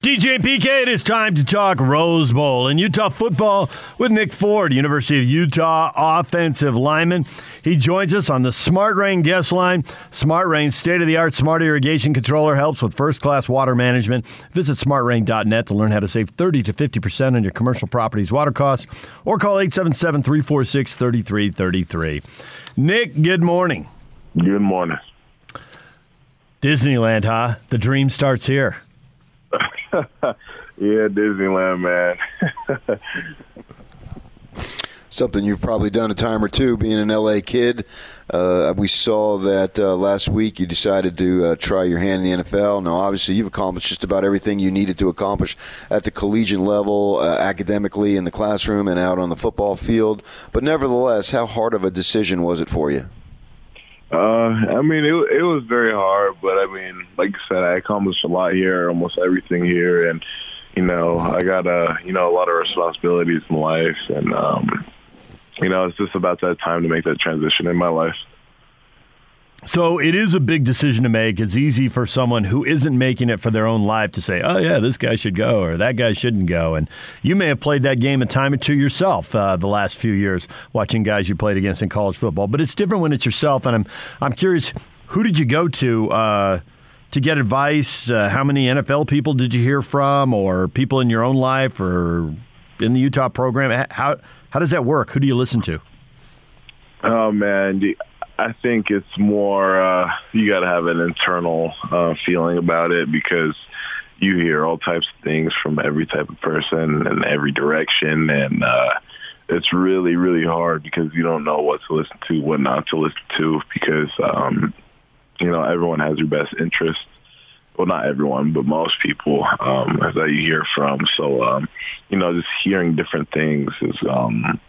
DJ and PK, it is time to talk Rose Bowl and Utah football with Nick Ford, University of Utah offensive lineman. He joins us on the Smart Rain guest line. Smart Rain, state of the art smart irrigation controller, helps with first class water management. Visit smartrain.net to learn how to save 30 to 50% on your commercial property's water costs or call 877 346 3333. Nick, good morning. Good morning. Disneyland, huh? The dream starts here. yeah, Disneyland, man. Something you've probably done a time or two, being an LA kid. Uh, we saw that uh, last week you decided to uh, try your hand in the NFL. Now, obviously, you've accomplished just about everything you needed to accomplish at the collegiate level, uh, academically, in the classroom, and out on the football field. But nevertheless, how hard of a decision was it for you? Uh, I mean, it it was very hard, but I mean, like I said, I accomplished a lot here, almost everything here, and you know, I got a you know a lot of responsibilities in life, and um, you know, it's just about that time to make that transition in my life. So it is a big decision to make. It's easy for someone who isn't making it for their own life to say, "Oh yeah, this guy should go," or "That guy shouldn't go." And you may have played that game a time or two yourself uh, the last few years, watching guys you played against in college football. But it's different when it's yourself. And I'm I'm curious, who did you go to uh, to get advice? Uh, how many NFL people did you hear from, or people in your own life, or in the Utah program? How how does that work? Who do you listen to? Oh man, I think it's more uh, you got to have an internal uh, feeling about it because you hear all types of things from every type of person in every direction, and uh, it's really really hard because you don't know what to listen to, what not to listen to, because um, you know everyone has your best interest. Well, not everyone, but most people um, that you hear from. So, um, you know, just hearing different things is um,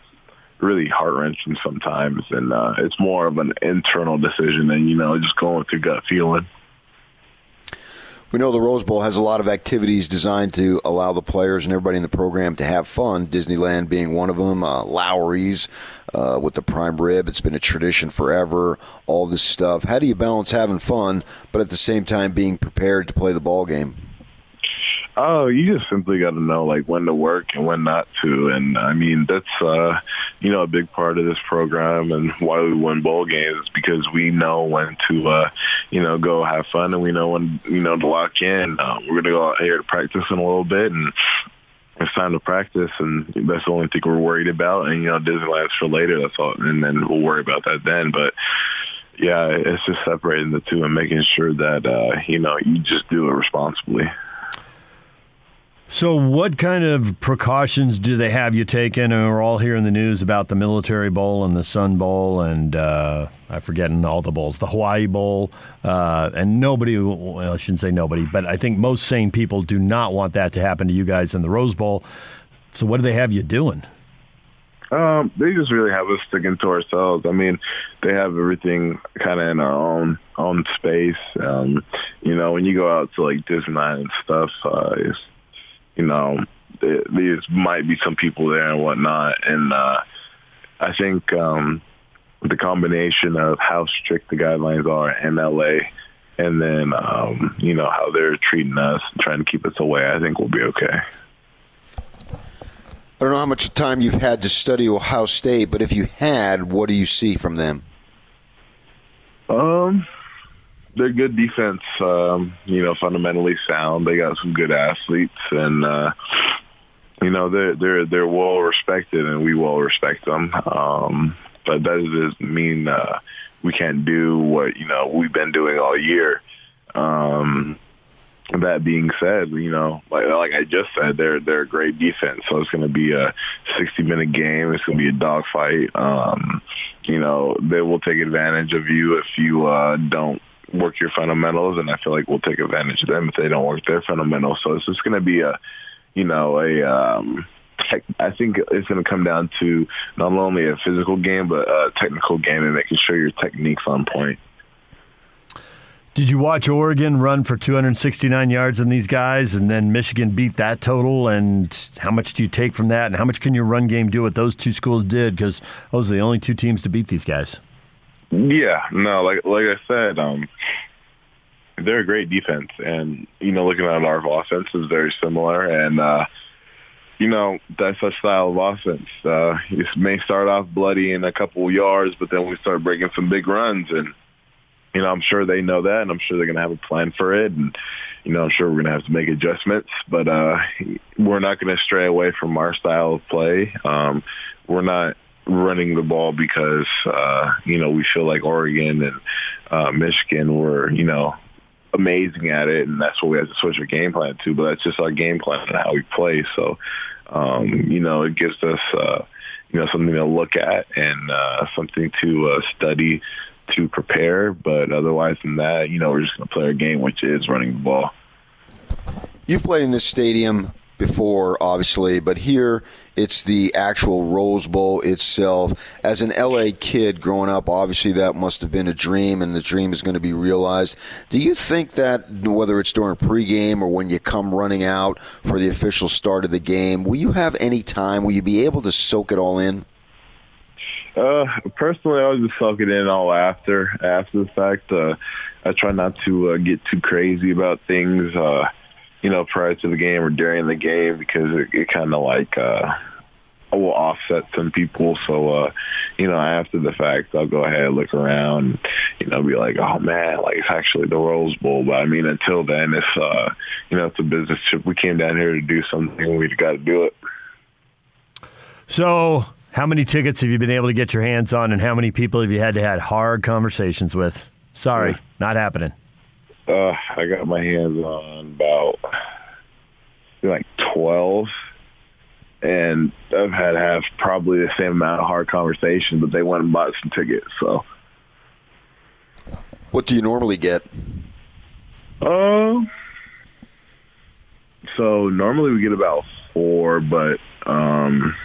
really heart wrenching sometimes, and uh, it's more of an internal decision, and you know, just going your gut feeling. We know the Rose Bowl has a lot of activities designed to allow the players and everybody in the program to have fun. Disneyland being one of them. Uh, Lawry's uh, with the prime rib. It's been a tradition forever. All this stuff. How do you balance having fun, but at the same time being prepared to play the ball game? Oh, you just simply got to know like when to work and when not to, and I mean that's uh, you know a big part of this program and why we win bowl games because we know when to uh, you know go have fun and we know when you know to lock in. Uh, we're gonna go out here to practice in a little bit and it's time to practice, and that's the only thing we're worried about. And you know, Disneyland's for later. That's all, and then we'll worry about that then. But yeah, it's just separating the two and making sure that uh, you know you just do it responsibly. So, what kind of precautions do they have you taken? And we're all hearing the news about the Military Bowl and the Sun Bowl, and uh, I'm forgetting all the bowls, the Hawaii Bowl, uh, and nobody. Well, I shouldn't say nobody, but I think most sane people do not want that to happen to you guys in the Rose Bowl. So, what do they have you doing? Um, they just really have us sticking to ourselves. I mean, they have everything kind of in our own own space. Um, you know, when you go out to like Disneyland and stuff, uh, it's you know, there might be some people there and whatnot. And uh, I think um, the combination of how strict the guidelines are in LA and then, um, you know, how they're treating us, trying to keep us away, I think we'll be okay. I don't know how much time you've had to study Ohio State, but if you had, what do you see from them? Um, they're good defense. Um, you know, fundamentally sound. They got some good athletes, and uh, you know they're they're they're well respected, and we well respect them. Um, but that doesn't mean uh, we can't do what you know we've been doing all year. Um, that being said, you know, like like I just said, they're they're a great defense. So it's going to be a 60 minute game. It's going to be a dogfight. Um, you know, they will take advantage of you if you uh, don't work your fundamentals, and I feel like we'll take advantage of them if they don't work their fundamentals. So it's just going to be a, you know, a. Um, I think it's going to come down to not only a physical game but a technical game and making sure your technique's on point. Did you watch Oregon run for 269 yards in these guys, and then Michigan beat that total? And how much do you take from that? And how much can your run game do what those two schools did? Because those are the only two teams to beat these guys. Yeah, no, like like I said, um, they're a great defense, and you know, looking at our offense is very similar, and uh, you know, that's our style of offense. Uh, it may start off bloody in a couple yards, but then we start breaking some big runs, and you know, I'm sure they know that, and I'm sure they're going to have a plan for it, and you know, I'm sure we're going to have to make adjustments, but uh, we're not going to stray away from our style of play. Um, we're not running the ball because uh, you know we feel like Oregon and uh, Michigan were you know amazing at it, and that's what we have to switch our game plan to. But that's just our game plan and how we play. So, um, you know, it gives us, uh, you know, something to look at and uh, something to uh, study to prepare. But otherwise than that, you know, we're just going to play our game, which is running the ball. You've played in this stadium before, obviously, but here it's the actual Rose Bowl itself. As an LA kid growing up, obviously that must have been a dream, and the dream is going to be realized. Do you think that whether it's during pregame or when you come running out for the official start of the game, will you have any time? Will you be able to soak it all in? Uh, personally, I was just soak it in all after after the fact. Uh, I try not to uh, get too crazy about things. Uh, you know, prior to the game or during the game because it, it kind of like uh, will offset some people. So, uh, you know, after the fact, I'll go ahead, look around, you know, be like, oh man, like it's actually the Rose Bowl. But I mean, until then, it's, uh, you know, it's a business trip. We came down here to do something. We've got to do it. So, how many tickets have you been able to get your hands on, and how many people have you had to had hard conversations with? Sorry, yeah. not happening. Uh, I got my hands on about like twelve, and I've had have probably the same amount of hard conversations, but they went and bought some tickets. So, what do you normally get? Um, uh, so normally we get about four, but um,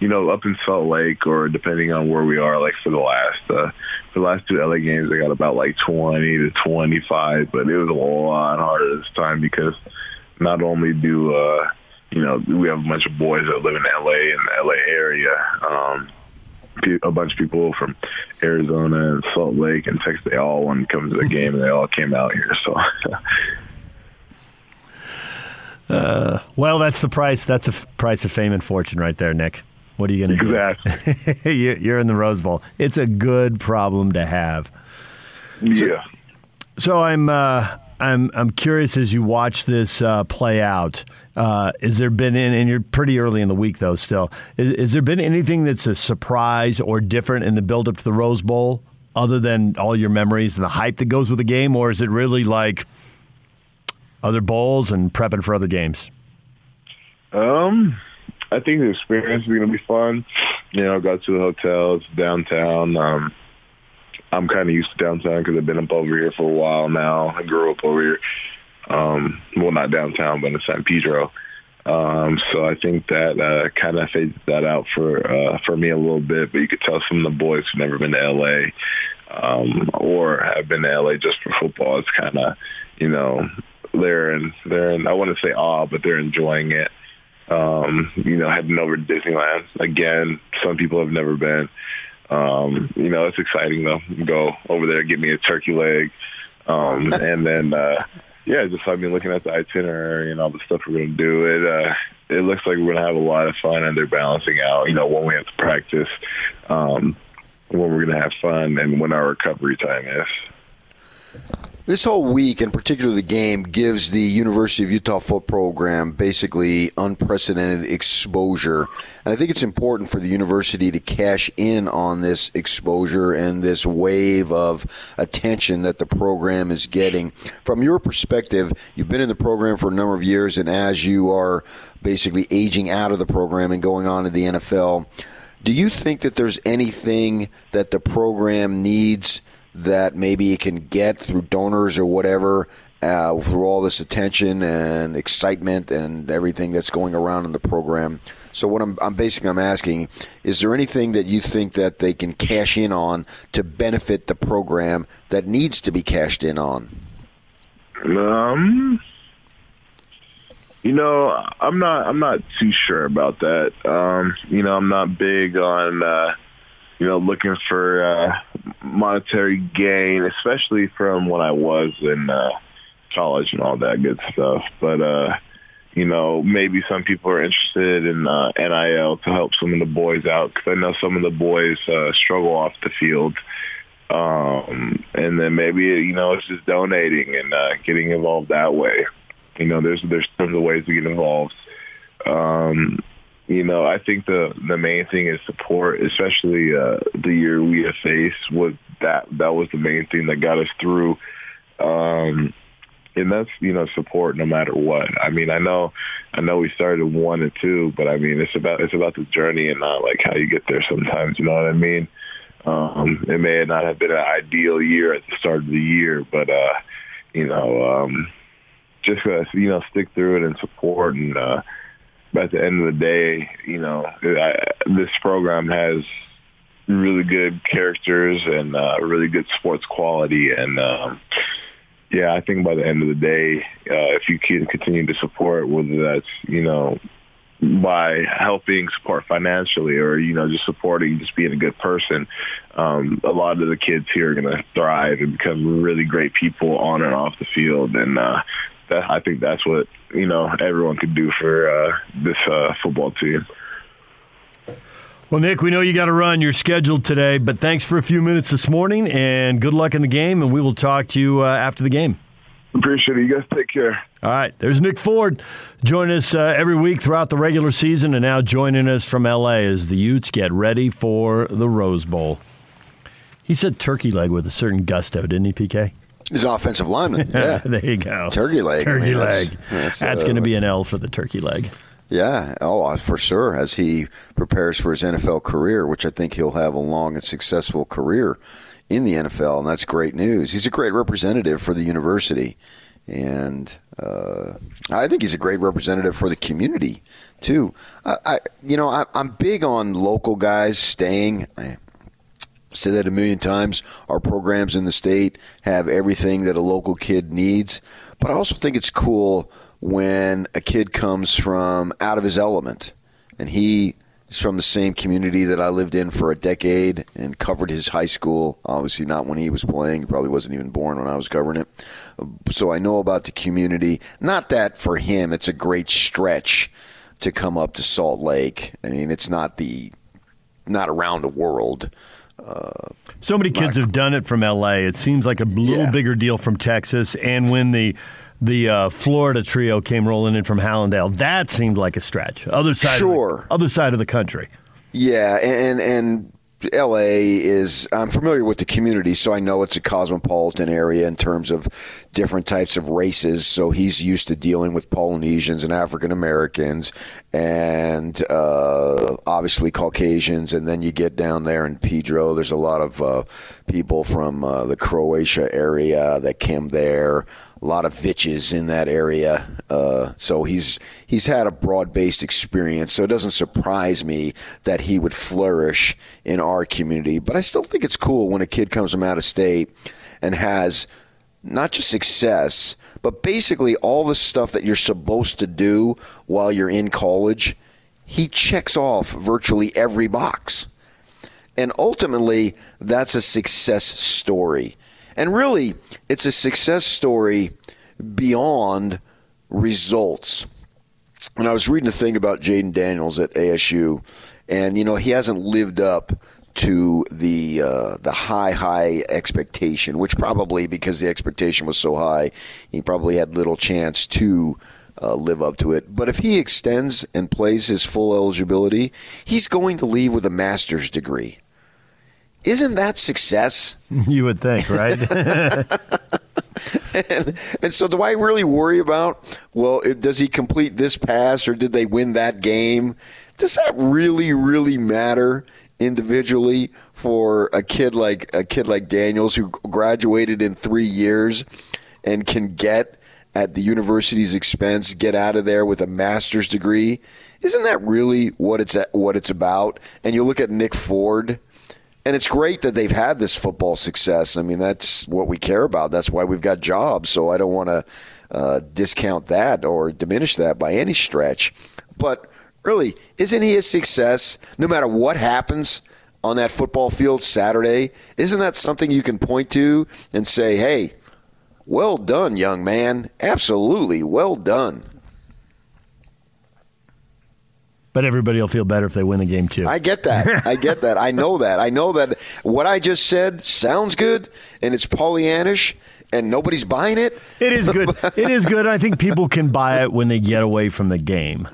you know, up in Salt Lake or depending on where we are, like for the last uh, for the last two LA games, I got about like 20 to 25, but it was a lot harder this time because not only do uh, you know we have a bunch of boys that live in LA and the LA area. Um, a bunch of people from Arizona and Salt Lake and Texas, they all wanted to come to the game, and they all came out here. So, uh, well, that's the price. That's the price of fame and fortune, right there, Nick. What are you going to exactly. do? You're in the Rose Bowl. It's a good problem to have. Yeah. So, so I'm uh, I'm I'm curious as you watch this uh, play out. Uh, is there been, in, and you're pretty early in the week though, still. Is, is there been anything that's a surprise or different in the build up to the Rose Bowl, other than all your memories and the hype that goes with the game, or is it really like other bowls and prepping for other games? Um, I think the experience is going to be fun. You know, I got to the hotels downtown. Um, I'm kind of used to downtown because I've been up over here for a while now. I grew up over here. Um, well, not downtown, but in San Pedro. Um, so I think that uh, kind of fades that out for uh, for me a little bit. But you could tell some of the boys who've never been to LA um, or have been to LA just for football. It's kind of you know they're in they're in I wouldn't say awe, but they're enjoying it. Um, you know, heading over to Disneyland again. Some people have never been. Um, you know, it's exciting though. Go over there, get me a turkey leg, um, and then uh, yeah, just I've been looking at the itinerary and all the stuff we're going to do. It uh, it looks like we're going to have a lot of fun, and they're balancing out. You know, when we have to practice, um, when we're going to have fun, and when our recovery time is. This whole week, in particular the game, gives the University of Utah foot program basically unprecedented exposure. And I think it's important for the university to cash in on this exposure and this wave of attention that the program is getting. From your perspective, you've been in the program for a number of years, and as you are basically aging out of the program and going on to the NFL, do you think that there's anything that the program needs? That maybe it can get through donors or whatever uh, through all this attention and excitement and everything that's going around in the program. So what I'm, I'm basically I'm asking is there anything that you think that they can cash in on to benefit the program that needs to be cashed in on? Um, you know, I'm not I'm not too sure about that. Um, you know, I'm not big on. Uh, you know, looking for uh, monetary gain, especially from when I was in uh, college and all that good stuff. But uh, you know, maybe some people are interested in uh, NIL to help some of the boys out because I know some of the boys uh, struggle off the field. Um, and then maybe you know it's just donating and uh, getting involved that way. You know, there's there's tons of ways to get involved. Um, you know, I think the the main thing is support, especially uh, the year we have faced. Was that that was the main thing that got us through, um, and that's you know support no matter what. I mean, I know, I know we started one and two, but I mean it's about it's about the journey and not like how you get there. Sometimes, you know what I mean. Um, it may not have been an ideal year at the start of the year, but uh, you know, um, just uh, you know, stick through it and support and. Uh, at the end of the day, you know, I, this program has really good characters and uh, really good sports quality. And um, yeah, I think by the end of the day, uh, if you can continue to support, whether that's you know by helping support financially or you know just supporting just being a good person um a lot of the kids here are going to thrive and become really great people on and off the field and uh that I think that's what you know everyone could do for uh, this uh, football team. Well, Nick, we know you got to run. You're scheduled today, but thanks for a few minutes this morning, and good luck in the game. And we will talk to you uh, after the game. Appreciate it. You guys take care. All right. There's Nick Ford. joining us uh, every week throughout the regular season, and now joining us from LA as the Utes get ready for the Rose Bowl. He said turkey leg with a certain gusto, didn't he, PK? He's an offensive lineman. Yeah. there you go. Turkey leg. Turkey I mean, leg. That's, That's, that's, uh, going to be an L for the turkey leg. Yeah. Oh, uh, for sure. As he prepares for his NFL career, which I think he'll have a long and successful career in the NFL, and that's great news. He's a great representative for the university, and uh, I think he's a great representative for the community too. I, I you know, I, I'm big on local guys staying. I, Say that a million times. Our programs in the state have everything that a local kid needs. But I also think it's cool when a kid comes from out of his element and he is from the same community that I lived in for a decade and covered his high school. Obviously, not when he was playing. He probably wasn't even born when I was covering it. So I know about the community. Not that for him, it's a great stretch to come up to Salt Lake. I mean, it's not the not around the world. Uh, so many kids have done it from LA. It seems like a little yeah. bigger deal from Texas. And when the the uh, Florida trio came rolling in from Hallandale, that seemed like a stretch. Other side, sure. of the, other side of the country. Yeah, and and LA is, I'm familiar with the community, so I know it's a cosmopolitan area in terms of different types of races. So he's used to dealing with Polynesians and African Americans and uh, obviously Caucasians. And then you get down there in Pedro, there's a lot of uh, people from uh, the Croatia area that came there a lot of vitches in that area. Uh, so he's he's had a broad based experience. So it doesn't surprise me that he would flourish in our community. But I still think it's cool when a kid comes from out of state and has not just success, but basically all the stuff that you're supposed to do while you're in college. He checks off virtually every box. And ultimately, that's a success story. And really, it's a success story beyond results. And I was reading a thing about Jayden Daniels at ASU, and you know he hasn't lived up to the uh, the high high expectation, which probably because the expectation was so high, he probably had little chance to. Uh, live up to it. But if he extends and plays his full eligibility, he's going to leave with a master's degree. Isn't that success? You would think, right? and, and, so, do I really worry about, well, does he complete this pass or did they win that game? Does that really, really matter individually for a kid like a kid like Daniels who graduated in three years and can get at the university's expense, get out of there with a master's degree? Isn't that really what it's what it's about? And you look at Nick Ford and it's great that they've had this football success. I mean, that's what we care about. That's why we've got jobs. So I don't want to uh, discount that or diminish that by any stretch. But really, isn't he a success no matter what happens on that football field Saturday, isn't that something you can point to and say, hey, well done, young man? Absolutely, well done. But everybody will feel better if they win the game too. I get that. I get that. I know that. I know that what I just said sounds good and it's Pollyannish and nobody's buying it. It is good. it is good. I think people can buy it when they get away from the game.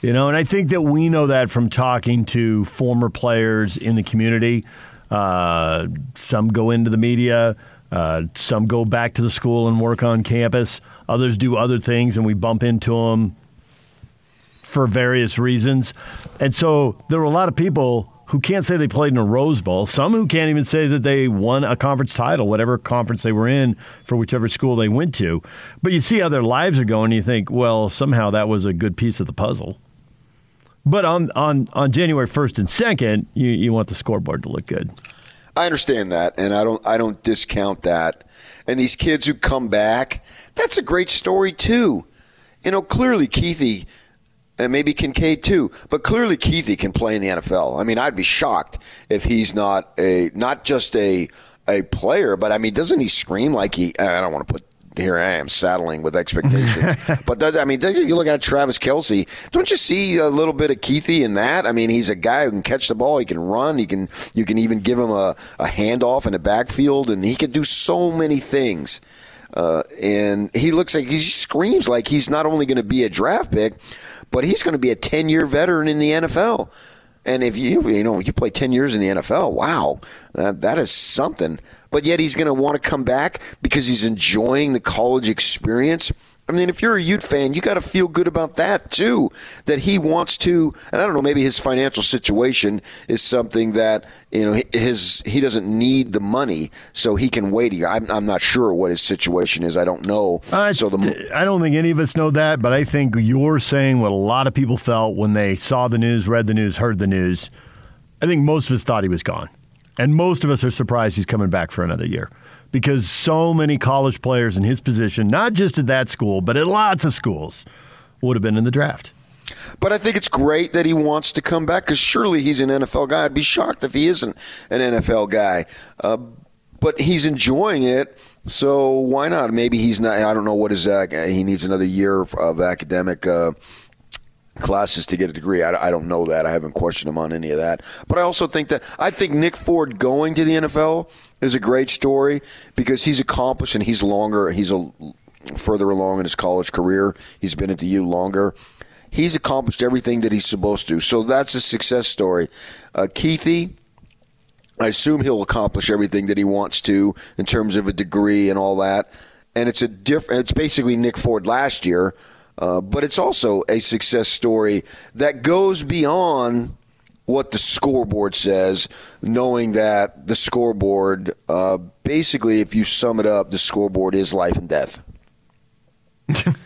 You know, and I think that we know that from talking to former players in the community. Uh, some go into the media, uh, some go back to the school and work on campus. Others do other things, and we bump into them for various reasons. And so there were a lot of people who can't say they played in a Rose Bowl, some who can't even say that they won a conference title, whatever conference they were in for whichever school they went to. But you see how their lives are going, and you think, well, somehow that was a good piece of the puzzle. But on, on, on January 1st and 2nd, you, you want the scoreboard to look good. I understand that, and I don't I don't discount that. And these kids who come back, that's a great story too. You know, clearly Kuithe and maybe Kincaid too. But clearly, Kuithe can play in the NFL. I mean, I'd be shocked if he's not a not just a a player, but I mean, doesn't he scream like he? I don't want to put. Here I am saddling with expectations, but does, I mean, you look at Travis Kelce. Don't you see a little bit of Kuithe in that? I mean, he's a guy who can catch the ball. He can run. He can. You can even give him a, a handoff in the backfield, and he can do so many things. Uh, and he looks like he screams like he's not only going to be a draft pick, but he's going to be a 10 year veteran in the NFL. And if you you know you play 10 years in the NFL, wow, that, that is something. But yet he's going to want to come back because he's enjoying the college experience. I mean, if you're a Ute fan, you got to feel good about that too. That he wants to, and I don't know, maybe his financial situation is something that you know his he doesn't need the money, so he can wait. I'm, I'm not sure what his situation is. I don't know. Uh, so the I don't think any of us know that, but I think you're saying what a lot of people felt when they saw the news, read the news, heard the news. I think most of us thought he was gone, and most of us are surprised he's coming back for another year because so many college players in his position, not just at that school, but at lots of schools, would have been in the draft. But I think it's great that he wants to come back because surely he's an NFL guy. I'd be shocked if he isn't an NFL guy. Uh, but he's enjoying it, so why not? Maybe he's not. I don't know what is that. He needs another year of academic. Uh, classes to get a degree. I, I, don't know that. I haven't questioned him on any of that. But I also think that I think Nick Ford going to the NFL is a great story because he's accomplished and he's longer. He's a further along in his college career. He's been at the U longer. He's accomplished everything that he's supposed to. So that's a success story. Uh, Kuithe, I assume he'll accomplish everything that he wants to in terms of a degree and all that. And it's a different. It's basically Nick Ford last year uh, but it's also a success story that goes beyond what the scoreboard says, knowing that the scoreboard, uh, basically, if you sum it up, the scoreboard is life and death.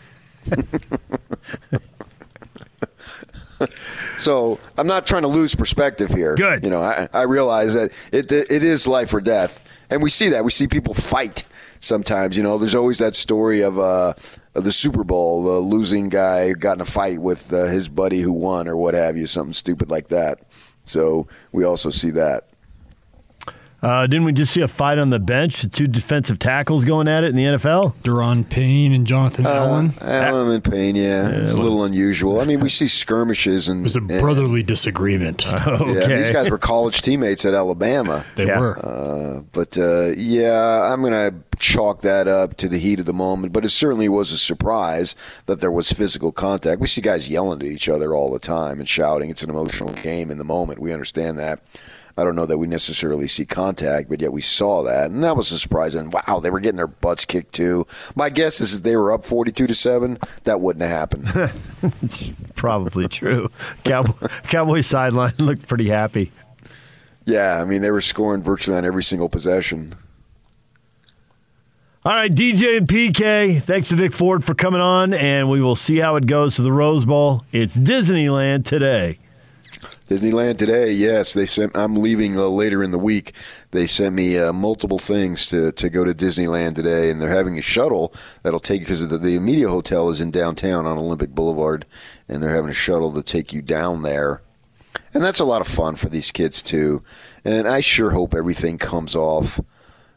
so I'm not trying to lose perspective here. Good. You know, I, I realize that it it is life or death, and we see that. We see people fight sometimes. You know, there's always that story of uh, the Super Bowl, the losing guy got in a fight with uh, his buddy who won, or what have you, something stupid like that. So we also see that. Uh, didn't we just see a fight on the bench? The two defensive tackles going at it in the NFL. Da'Ron Payne and Jonathan uh, Allen. Allen and Payne, yeah, it's a little unusual. I mean, we see skirmishes and it was a brotherly and, disagreement. okay. Yeah, these guys were college teammates at Alabama. They yeah. were, uh, but uh, yeah, I'm gonna chalk that up to the heat of the moment. But it certainly was a surprise that there was physical contact. We see guys yelling at each other all the time and shouting. It's an emotional game in the moment. We understand that. I don't know that we necessarily see contact, but yet we saw that, and that was a surprise. And wow, they were getting their butts kicked too. My guess is that they were up forty-two to seven. That wouldn't have happened. it's probably true. Cowboy, Cowboy sideline looked pretty happy. Yeah, I mean they were scoring virtually on every single possession. All right, DJ and PK, thanks to Nick Ford for coming on, and we will see how it goes to the Rose Bowl. It's Disneyland today. Disneyland today, yes. They sent. I'm leaving uh, later in the week. They sent me uh, multiple things to, to go to Disneyland today, and they're having a shuttle that'll take because the, the Hotel is in downtown on Olympic Boulevard, and they're having a shuttle to take you down there And that's a lot of fun for these kids too. And I sure hope everything comes off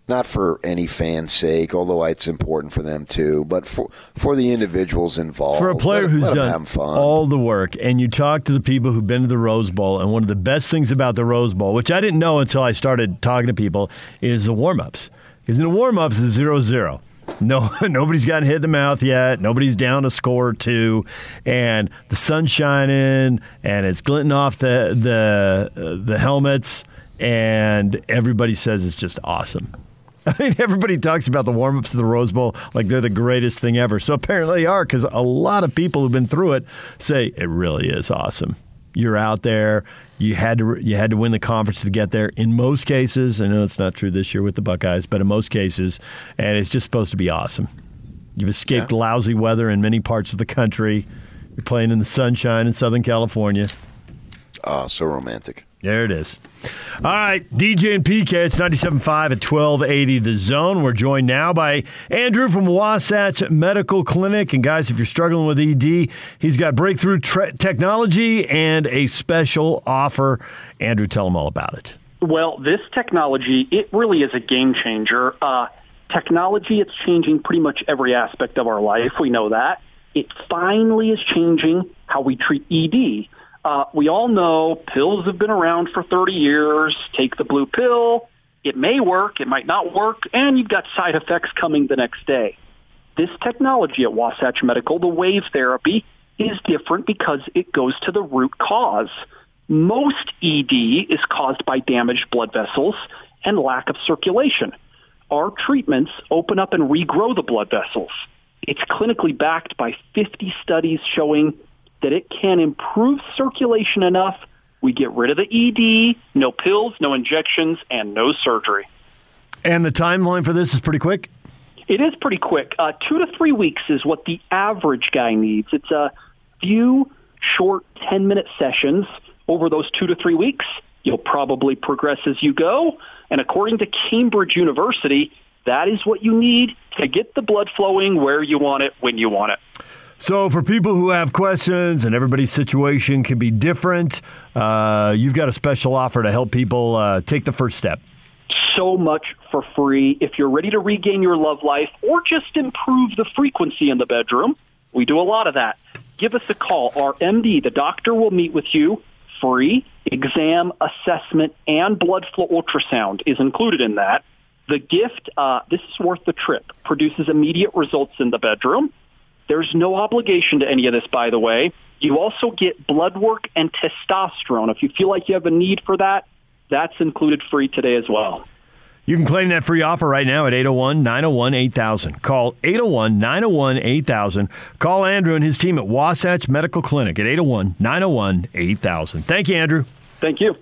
not for any fan's sake, although it's important for them too, but for for the individuals involved. For a player let, who's let done all the work, and you talk to the people who've been to the Rose Bowl, and one of the best things about the Rose Bowl, which I didn't know until I started talking to people, is the warm ups. Because in the warm ups, it's zero zero. No, nobody's gotten hit in the mouth yet. Nobody's down a score or two, and the sun's shining, and it's glinting off the the uh, the helmets, and everybody says it's just awesome. I mean, everybody talks about the warm ups of the Rose Bowl like they're the greatest thing ever. So apparently they are because a lot of people who've been through it say it really is awesome. You're out there. You had to you had to win the conference to get there. In most cases, I know it's not true this year with the Buckeyes, but in most cases, and it's just supposed to be awesome. You've escaped yeah. lousy weather in many parts of the country. You're playing in the sunshine in Southern California. Oh, so romantic. There it is. All right, DJ and PK, it's 97.5 at 1280 The Zone. We're joined now by Andrew from Wasatch Medical Clinic. And guys, if you're struggling with ED, he's got breakthrough tre- technology and a special offer. Andrew, tell them all about it. Well, this technology, it really is a game changer. Uh, technology, it's changing pretty much every aspect of our life. We know that. It finally is changing how we treat ED. Uh, we all know pills have been around for 30 years. Take the blue pill. It may work. It might not work. And you've got side effects coming the next day. This technology at Wasatch Medical, the wave therapy, is different because it goes to the root cause. Most ED is caused by damaged blood vessels and lack of circulation. Our treatments open up and regrow the blood vessels. It's clinically backed by 50 studies showing that it can improve circulation enough, we get rid of the ED, no pills, no injections, and no surgery. And the timeline for this is pretty quick? It is pretty quick. Uh, two to three weeks is what the average guy needs. It's a few short 10-minute sessions over those two to three weeks. You'll probably progress as you go. And according to Cambridge University, that is what you need to get the blood flowing where you want it, when you want it. So, for people who have questions and everybody's situation can be different, uh, you've got a special offer to help people uh, take the first step. So much for free. If you're ready to regain your love life or just improve the frequency in the bedroom, we do a lot of that. Give us a call. Our MD, the doctor, will meet with you. Free exam, assessment, and blood flow ultrasound is included in that. The gift, uh, this is worth the trip, produces immediate results in the bedroom. There's no obligation to any of this, by the way. You also get blood work and testosterone. If you feel like you have a need for that, that's included free today as well. You can claim that free offer right now at 801 901 8000. Call 801 901 8000. Call Andrew and his team at Wasatch Medical Clinic at 801 901 8000. Thank you, Andrew. Thank you.